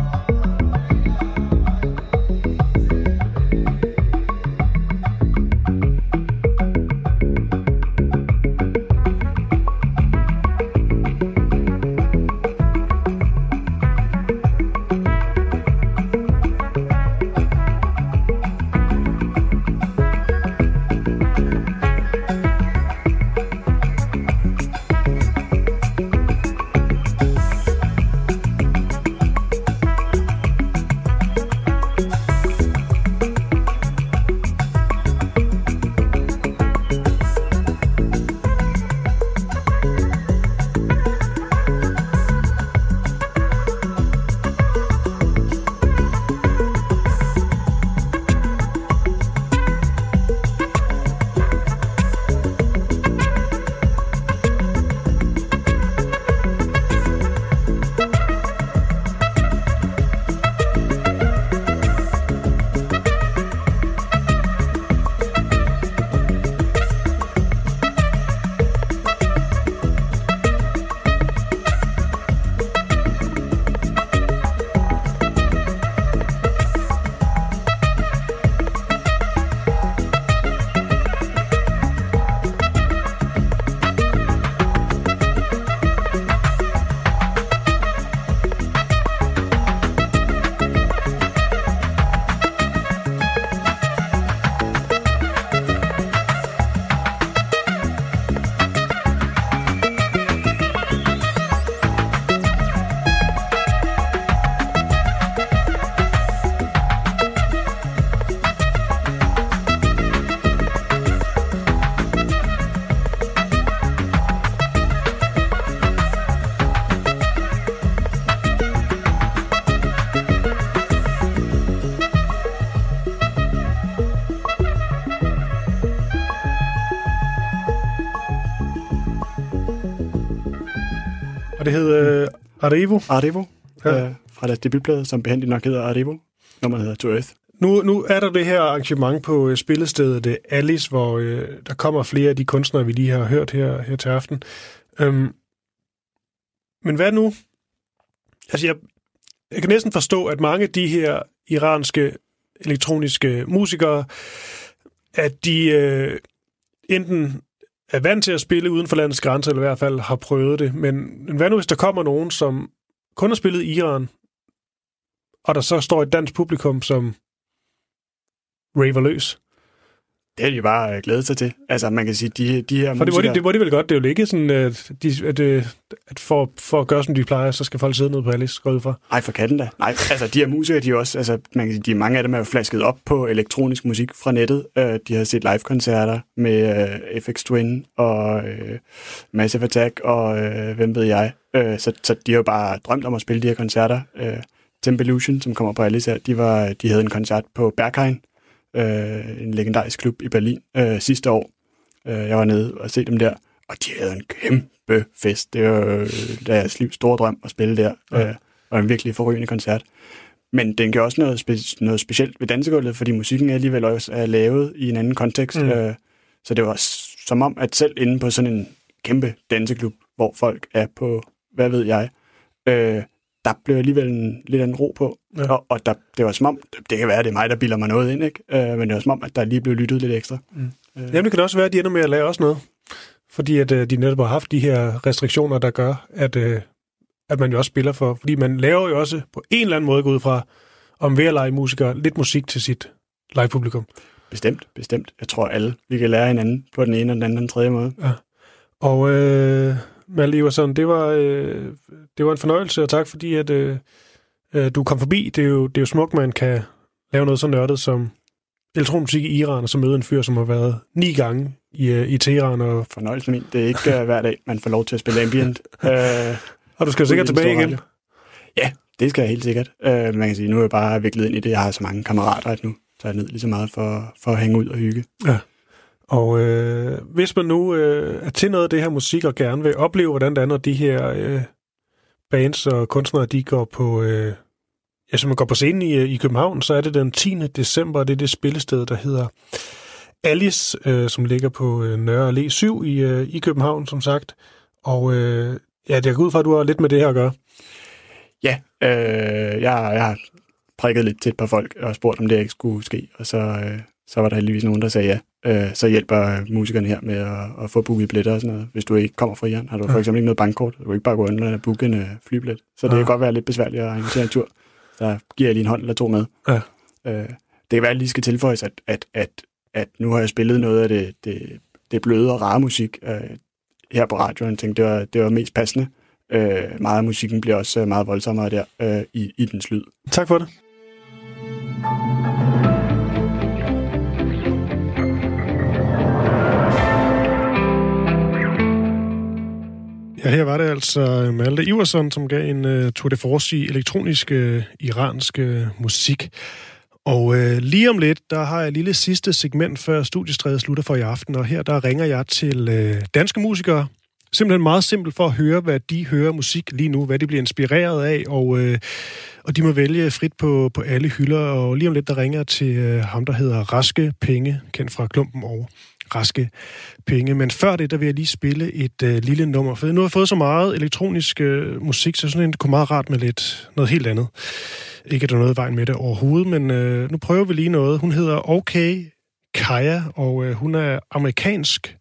Speaker 2: Arrivo.
Speaker 3: Arrivo,
Speaker 2: Ja.
Speaker 3: øh, fra deres debutplade, som behendigt nok hedder Arrivo. Nummeret hedder To Earth.
Speaker 2: Nu, nu er der det her arrangement på øh, spillestedet øh, Alice, hvor øh, der kommer flere af de kunstnere, vi lige har hørt her, her til aften. Øhm, men hvad nu? Altså, jeg, jeg kan næsten forstå, at mange af de her iranske elektroniske musikere, at de øh, enten er vant til at spille uden for landets grænser, eller i hvert fald har prøvet det. Men, hvad nu, hvis der kommer nogen, som kun har spillet i Iran, og der så står et dansk publikum, som raver løs.
Speaker 3: Det har de bare øh, glædet sig til. Altså, man kan sige, de, de her
Speaker 2: For det må, de,
Speaker 3: musikere...
Speaker 2: det må de vel godt. Det er jo ikke sådan, at, de, at, øh, at for, for at gøre, som de plejer, så skal folk sidde nede på Alice, gå ud fra.
Speaker 3: Nej, for katten da. Nej, altså de her musikere, de er også, altså man kan sige, de, mange af dem er jo flasket op på elektronisk musik fra nettet. Uh, de har set live-koncerter med uh, FX Twin og uh, Massive Attack og uh, hvem ved jeg. Uh, så, så de har jo bare drømt om at spille de her koncerter. Uh, Tempelution, som kommer på Alice her, de, var, de havde en koncert på Berghain, uh, en legendarisk klub i Berlin uh, sidste år. Uh, jeg var nede og se dem der, og de havde en kæmpe fest. Det var øh, deres livs store drøm at spille der.
Speaker 2: Ja.
Speaker 3: Uh, og en virkelig forrygende koncert. Men den gør også noget, spe- noget specielt ved dansegulvet, fordi musikken alligevel også er lavet i en anden kontekst.
Speaker 2: Mm.
Speaker 3: Øh, så det var som om, at selv inde på sådan en kæmpe danseklub, hvor folk er på, hvad ved jeg, øh, der blev alligevel en, lidt en ro på.
Speaker 2: Ja.
Speaker 3: Ja. Og, og der, det var som om, det kan være, det er mig, der bilder mig noget ind, ikke? Øh, men det var som om, at der lige blev lyttet lidt ekstra.
Speaker 2: Mm.
Speaker 3: Øh,
Speaker 2: Jamen, det kan også være, at de ender med at lære os noget. Fordi at øh, de netop har haft de her restriktioner, der gør, at, øh, at man jo også spiller for. Fordi man laver jo også på en eller anden måde gå ud fra, om ved at lege musikere, lidt musik til sit live-publikum.
Speaker 3: Bestemt, bestemt. Jeg tror alle, vi kan lære hinanden på den ene og den anden og den tredje måde.
Speaker 2: Og øh, Malte Iversen, det var, øh, det var en fornøjelse, og tak fordi, at øh, øh, du kom forbi. Det er, jo, det er jo smukt, man kan lave noget så nørdet som elektronmusik i Iran, og så møde en fyr, som har været ni gange i, øh, i Teheran. Og,
Speaker 3: Fornøjelse min. Det er ikke uh, hver dag, man får lov til at spille ambient. uh,
Speaker 2: og du skal sikkert tilbage igen.
Speaker 3: radio. det skal jeg helt sikkert. Uh, man kan sige, nu er jeg bare viklet ind i det. Jeg har så mange kammerater, at nu tager jeg ned lige så meget for, for at hænge ud og hygge.
Speaker 2: Og øh, hvis man nu øh, er til noget af det her musik, og gerne vil opleve, hvordan det er, når de her øh, bands og kunstnere, de går på... Øh, ja, så man går på scenen i, øh, i København, så er det den 10. december, og det er det spillested, der hedder Alice, øh, som ligger på øh, Nørre Allé 7 i, øh, i København, som sagt. Og øh, ja, det er ud fra, at du har lidt med det her at gøre.
Speaker 3: Ja, øh, jeg, jeg har prikket lidt til et par folk og spurgt, om det ikke skulle ske, og så, øh, så var der heldigvis nogen, der sagde ja. Øh, så hjælper musikerne her med at, at få booket billetter og sådan noget. Hvis du ikke kommer fra Iran, har du for eksempel ikke noget bankkort. Du kan ikke bare gå ind og booke en øh, flybillet. Så det
Speaker 2: Ja.
Speaker 3: kan godt være lidt besværligt at arrangere en tur. Så giver jeg lige en hånd eller to med.
Speaker 2: Ja.
Speaker 3: Øh, det kan være, at lige skal tilføjes, at, at, at, at nu har jeg spillet noget af det, det, det bløde og rare musik øh, her på radioen. Jeg tænkte, det var, det var mest passende. Øh, meget af musikken bliver også øh, meget voldsommere der øh, i, i dens lyd.
Speaker 2: Tak for det. Ja, her var det altså Malte Iversen, som gav en uh, tour de force i elektronisk uh, iransk uh, musik. Og uh, lige om lidt, der har jeg et lille sidste segment, før studiestredet slutter for i aften, og her der ringer jeg til uh, danske musikere. Simpelthen meget simpelt for at høre, hvad de hører musik lige nu, hvad de bliver inspireret af, og, uh, og de må vælge frit på, på alle hylder. Og lige om lidt, der ringer jeg til uh, ham, der hedder Raske Penge, kendt fra Klumpen og raske penge. Men før det, der vil jeg lige spille et øh, lille nummer. For nu har jeg fået så meget elektronisk øh, musik, så sådan en kunne meget rart med lidt noget helt andet. Ikke at der er noget i vejen med det overhovedet, men øh, nu prøver vi lige noget. Hun hedder OK Kaja, og øh, hun er amerikansk,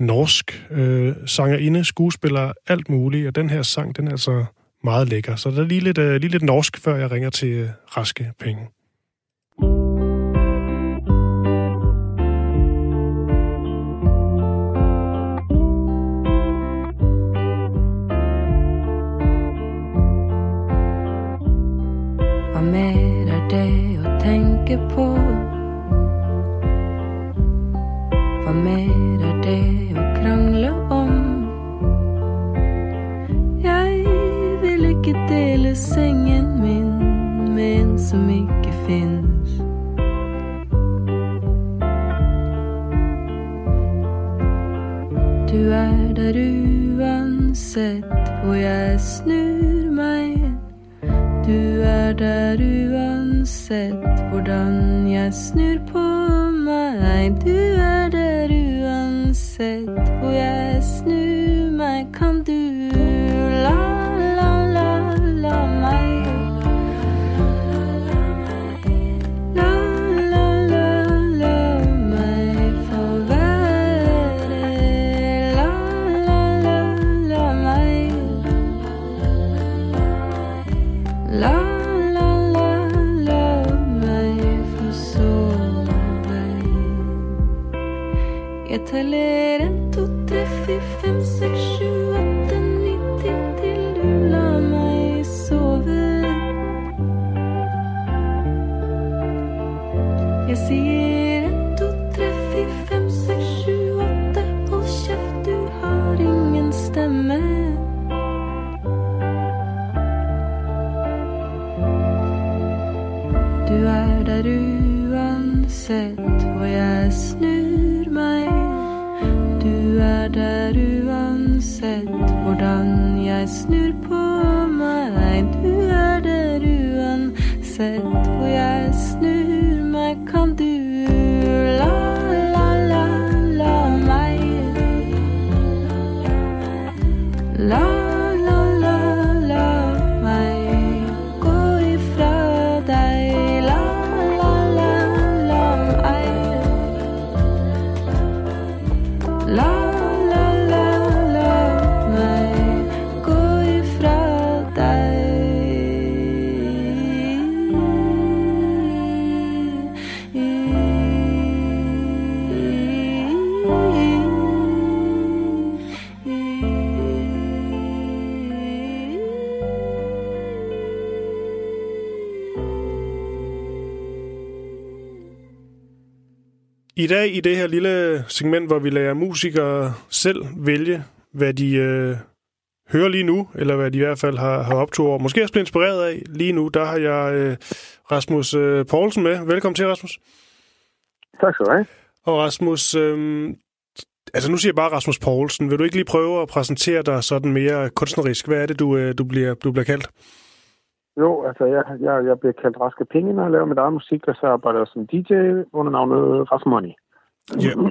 Speaker 2: norsk øh, sangerinde, skuespiller, alt muligt. Og den her sang, den er altså meget lækker. Så der er lige lidt, øh, lige lidt norsk, før jeg ringer til øh, raske penge.
Speaker 1: Vad mer är det jag tänker på? Vad mer är det jag krånglar om? Jag vill icke dela sängen min med en som icke finns Du är där uansett och jag är meg. Du er der uansett hvordan jeg snur på meg. Du er der uansett hvor jeg tre, fire, fem,
Speaker 2: I dag i det her lille segment, hvor vi lader musikere selv vælge, hvad de øh, hører lige nu, eller hvad de i hvert fald har, har optog over. Måske også blevet inspireret af lige nu. Der har jeg øh, Rasmus øh, Poulsen med. Velkommen til, Rasmus.
Speaker 4: Tak skal du have.
Speaker 2: Og Rasmus, øh, altså nu siger jeg bare Rasmus Poulsen. Vil du ikke lige prøve at præsentere dig sådan mere kunstnerisk? Hvad er det, du, øh, du, bliver, du bliver kaldt?
Speaker 4: Jo, altså jeg, jeg, jeg bliver kaldt Raske Penge, når jeg laver mit eget musik, og så arbejder jeg som DJ under navnet Rasmoney.
Speaker 2: Ja.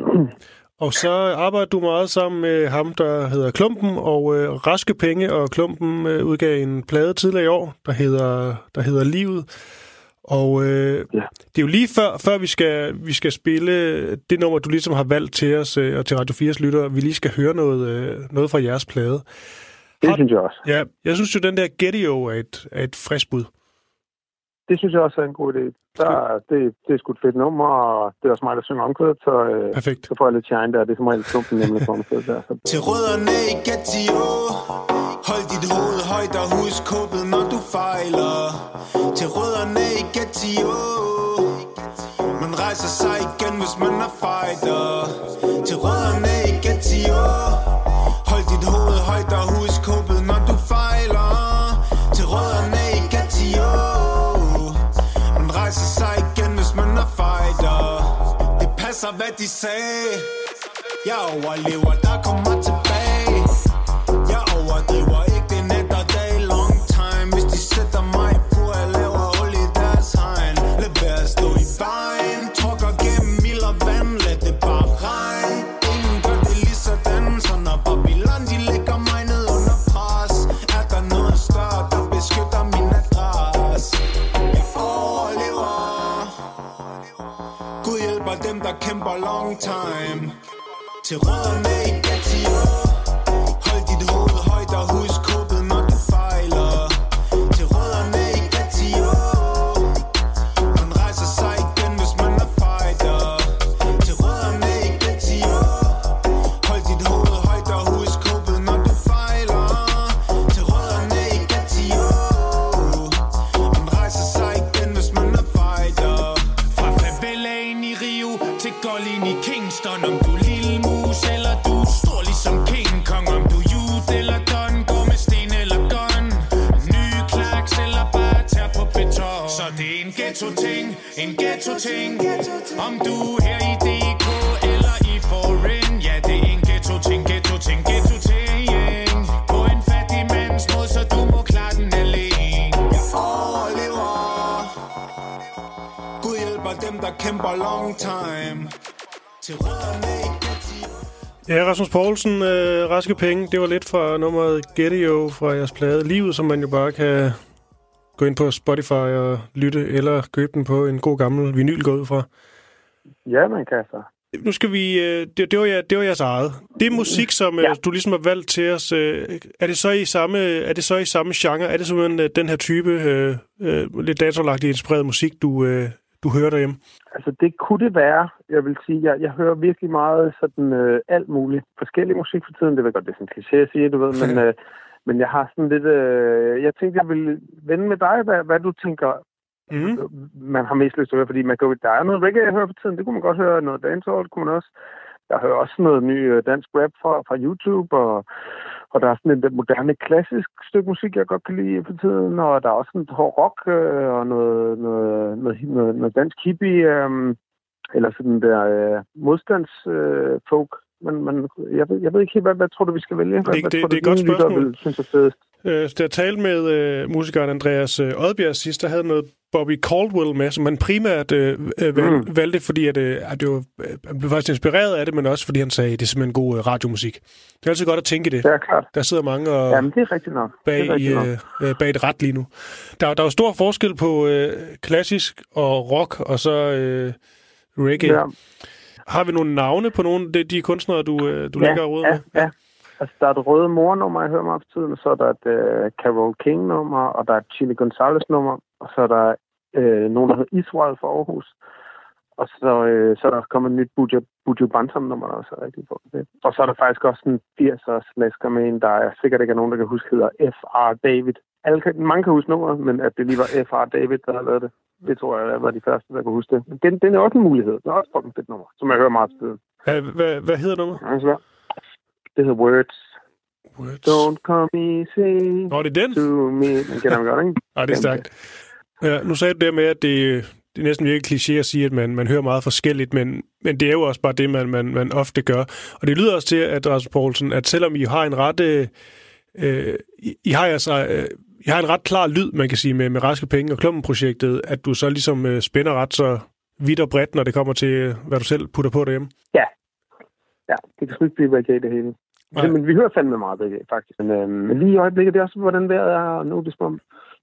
Speaker 2: Og så arbejder du meget sammen med ham, der hedder Klumpen, og øh, Raske Penge og Klumpen øh, udgav en plade tidligere i år, der hedder, der hedder Livet. Og øh, ja. det er jo lige før, før vi skal, vi skal spille det nummer, du ligesom har valgt til os øh, og til Radio 4's lyttere, vi lige skal høre noget, øh, noget fra jeres plade.
Speaker 4: Det har, synes jeg også.
Speaker 2: Ja, jeg synes jo, den der Getio er et, er et frisk bud.
Speaker 4: Det synes jeg også er en god idé. Der, det, det er sgu et fedt nummer, og det er også mig, der synger omkvædet, så, øh,
Speaker 2: Perfekt.
Speaker 4: så får jeg lidt shine der. Det er som regel klumpen nemlig på omkvædet der. Så,
Speaker 5: Til rødderne i Getio Hold dit hoved højt og husk kåbet, når du fejler Til rødderne i Getio Man rejser sig igen, hvis man er fighter Til rødderne i Getio sig hvad de sagde Jeg overlever, der kommer tilbage hjælper dem, der kæmper long time. Til rødderne i Ja,
Speaker 2: Rasmus Poulsen, øh, Raske Penge, det var lidt fra nummeret Getio fra jeres plade Livet, som man jo bare kan gå ind på Spotify og lytte, eller købe den på en god gammel vinyl gå ud fra.
Speaker 4: ja, man kan så.
Speaker 2: Nu skal vi... Øh, det, det, var, jer- det var jeres eget. Det musik, som øh,
Speaker 4: Ja.
Speaker 2: du ligesom har valgt til os. Øh, er, det så i samme, er det så i samme genre? Er det simpelthen øh, den her type øh, øh, lidt datorlagtig inspireret musik, du, øh, du hører derhjemme?
Speaker 4: Altså, det kunne det være. Jeg vil sige, jeg, jeg hører virkelig meget sådan øh, alt muligt forskellig musik for tiden. Det ved godt, det er sådan en kliché at sige, du ved, men, øh, men jeg har sådan lidt... Øh, jeg tænkte, jeg ville vende med dig, hvad, hvad du tænker,
Speaker 2: Mm.
Speaker 4: man har mest lyst til at høre, fordi man jo- der er noget reggae, jeg hører for tiden. Det kunne man godt høre. Noget dancehall kunne man også. Jeg hører også noget ny øh, dansk rap fra, fra YouTube, og, og der er sådan et moderne klassisk stykke musik, jeg godt kan lide for tiden, og der er også sådan hård rock øh, og noget, noget, noget, noget, noget dansk hippie, øh, eller sådan der øh, modstandsfolk. Øh, folk. men, men jeg, ved, jeg ved ikke helt, hvad, hvad tror du, vi skal vælge? Hvad,
Speaker 2: Det-
Speaker 4: hvad
Speaker 2: det-
Speaker 4: tror
Speaker 2: det er
Speaker 4: du,
Speaker 2: et godt spørgsmål.
Speaker 4: Vil, synes er fedest?
Speaker 2: Øh, da jeg talte med øh, musikeren Andreas øh, Odbjerg sidst, der havde noget Bobby Caldwell med, som han primært øh, øh, valg,
Speaker 4: Mm.
Speaker 2: valgte, fordi at, øh, at det var, øh, han blev faktisk inspireret af det, men også fordi han sagde, at det er simpelthen god øh, radiomusik. Det er altid godt at tænke det.
Speaker 4: Ja, klart.
Speaker 2: Der sidder mange og,
Speaker 4: Jamen, det er rigtigt nok.
Speaker 2: bag,
Speaker 4: det er rigtigt nok.
Speaker 2: øh, øh, bag et ret lige nu. Der, der er jo stor forskel på øh, klassisk og rock, og så øh, reggae.
Speaker 4: Ja.
Speaker 2: Har vi nogle navne på nogle af de, kunstnere, du, øh, du
Speaker 4: ja,
Speaker 2: lægger råd
Speaker 4: ja,
Speaker 2: med?
Speaker 4: ja. Altså, der er et røde mor-nummer, jeg hører meget for tiden, og så er der et uh, Carol King-nummer, og der er et Chili Gonzalez-nummer, og så er der uh, nogen, der hedder Israel fra Aarhus. Og så, uh, så er der kommet et nyt Buju, Buju Bantam-nummer, der også er rigtig godt. Og så er der faktisk også en 80'er slasker med en, der er sikkert ikke er nogen, der kan huske, hedder F.R. David. Alle kan, mange kan huske nummeret, men at det lige var F.R. David, der har lavet det. Det tror jeg var de første, der kunne huske det. Men den, den er også en mulighed. Det er også fucking fedt nummer, som jeg hører meget til.
Speaker 2: Hvad, hvad, hvad hedder nummer?
Speaker 4: Altså, det hedder Words.
Speaker 2: Words.
Speaker 4: Don't come easy
Speaker 2: Nå, det er den?
Speaker 4: to me. Den kender man godt, ikke?
Speaker 2: Nej, det er stærkt. Ja, nu sagde du det med, at det, det er næsten virkelig kliché at sige, at man, man hører meget forskelligt, men, men det er jo også bare det, man, man, man ofte gør. Og det lyder også til, at Rasmus Poulsen, at selvom I har en ret... Øh, øh, I, I, har altså, øh, I har en ret klar lyd, man kan sige, med, med Raske Penge og Klumpen-projektet, at du så ligesom øh, spænder ret så vidt og bredt, når det kommer til, øh, hvad du selv putter på derhjemme.
Speaker 4: Ja. Ja, det kan sgu ikke blive reggae det hele.
Speaker 2: Nej.
Speaker 4: Men vi hører fandme meget reggae, faktisk. Men, øhm, men lige i øjeblikket, det er også, hvordan vejret er, og nu er det som om,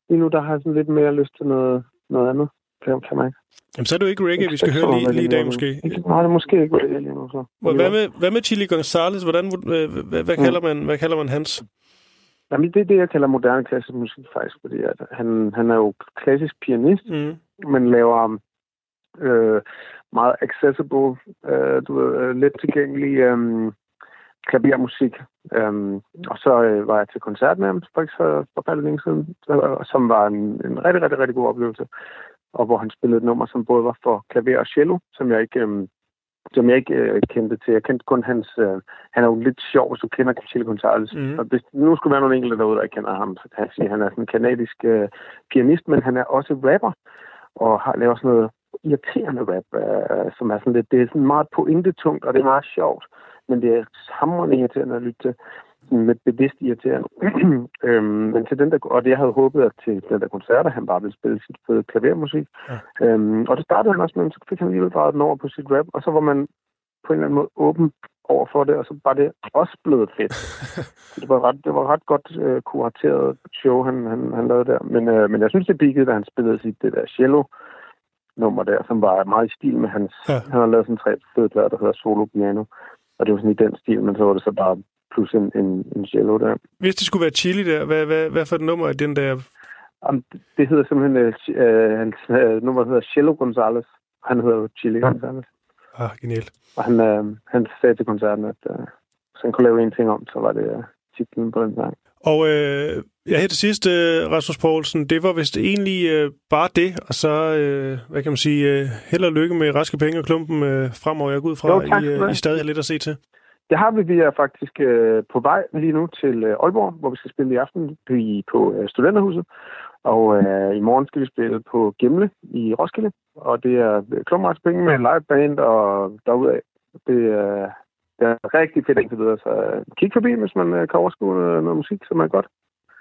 Speaker 4: lige nu, der har jeg sådan lidt mere lyst til noget, noget andet. Kan, kan man ikke?
Speaker 2: Jamen, så er det jo ikke reggae, vi skal høre lige, lige i dag måske.
Speaker 4: Nej, det er måske ikke reggae lige nu, så.
Speaker 2: Hvad med, hvad med Chili Gonzalez? Hvordan, hvad, hvad, kalder man, hvad kalder man hans?
Speaker 4: Jamen, det er det, jeg kalder moderne klassisk musik, faktisk, fordi at han, han er jo klassisk pianist,
Speaker 2: Mm.
Speaker 4: men laver øh, meget accessible, øh, du ved, øh, let tilgængelig øh, klavermusik. Um, og så øh, var jeg til koncert med ham for ikke så forfærdeligt længe siden, som var en, en rigtig, rigtig, rigtig god oplevelse. Og hvor han spillede et nummer, som både var for klaver og cello, som jeg ikke, øh, som jeg ikke øh, kendte til. Jeg kendte kun hans... Øh, han er jo lidt sjov, hvis du kender Chili Gonzalez. Mm. Og hvis nu skulle være nogle enkelte derude, der ikke kender ham, så kan jeg sige, at han er sådan en kanadisk øh, pianist, men han er også rapper og har lavet sådan noget irriterende rap, øh, som er sådan lidt, det er sådan meget pointetungt, og det er meget sjovt, men det er hamrende irriterende at lytte til, lidt bevidst irriterende. øhm, men til den der, og det jeg havde håbet, at til den der koncert, at han bare ville spille sit fede klavermusik.
Speaker 2: Ja.
Speaker 4: Øhm, og det startede han også med, men så fik han alligevel drejet den over på sit rap, og så var man på en eller anden måde åben over for det, og så var det også blevet fedt. Det var ret, det var ret godt øh, kurateret show, han, han, han lavede der. Men, øh, men jeg synes, det peakede, da han spillede sit det der cello nummer der, som var meget i stil med hans...
Speaker 2: Ja.
Speaker 4: Han har lavet sådan tre fede plader, der hedder Solo Piano. Og det var sådan i den stil, men så var det så bare plus en, en, en cello der.
Speaker 2: Hvis det skulle være Chili der, hvad, hvad, hvad for et nummer er den der?
Speaker 4: Jamen, det- hedder simpelthen... Øh, øh, hans øh, nummer hedder Cello Gonzalez. Han hedder jo Chili Gonzalez.
Speaker 2: Ah, genialt.
Speaker 4: Og han, øh, han sagde til koncerten, at øh, hvis han kunne lave en ting om, så var det øh, titlen på den sang.
Speaker 2: Og øh, ja, her til sidst, øh, Rasmus Poulsen, det var vist egentlig øh, bare det, og så, øh, hvad kan man sige, held og lykke med Raske Penge og Klumpen fremover, jeg går ud fra,
Speaker 4: Jo, tak
Speaker 2: I. I stadig har lidt at se til.
Speaker 4: Det har vi. Vi er faktisk øh, på vej lige nu til øh, Aalborg, hvor vi skal spille i aften vi, på øh, Studenterhuset. Og øh, i morgen skal vi spille på Gemle i Roskilde. Og det er klumretspenge med live band og derudaf. Det, øh, det er rigtig fedt indtil videre. Så øh, kig forbi, hvis man øh, kan overskue noget, noget musik, som er godt.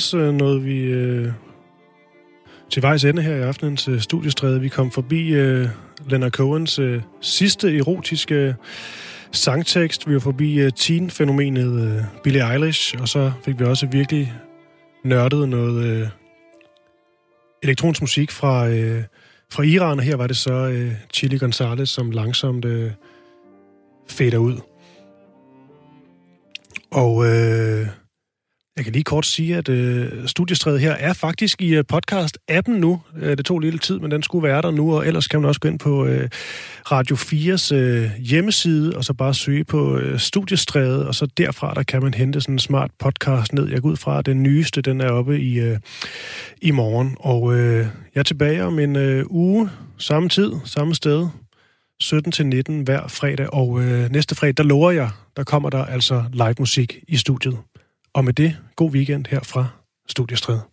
Speaker 2: således øh, noget vi øh, til vejs ende her i aftenens øh, studiestræde. Vi kom forbi øh, Leonard Cohens øh, sidste erotiske øh, sangtekst. Vi var forbi øh, teen-fænomenet øh, Billie Eilish, og så fik vi også virkelig nørdet noget øh, elektronisk musik fra, øh, fra Iran, og her var det så øh, Chili Gonzalez, som langsomt øh, fader ud. Og øh, jeg kan lige kort sige, at øh, studiestredet her er faktisk i øh, podcast-appen nu. Øh, det tog lidt tid, men den skulle være der nu, og ellers kan man også gå ind på øh, Radio 4's øh, hjemmeside, og så bare søge på øh, studiestredet, og så derfra, der kan man hente sådan en smart podcast ned. Jeg går ud fra, at den nyeste, den er oppe i, øh, i morgen. Og øh, jeg er tilbage om en øh, uge, samme tid, samme sted, 17 til 19 hver fredag, og øh, næste fredag, der lover jeg, der kommer der altså live musik i studiet. Og med det, god weekend her fra Studiestræde.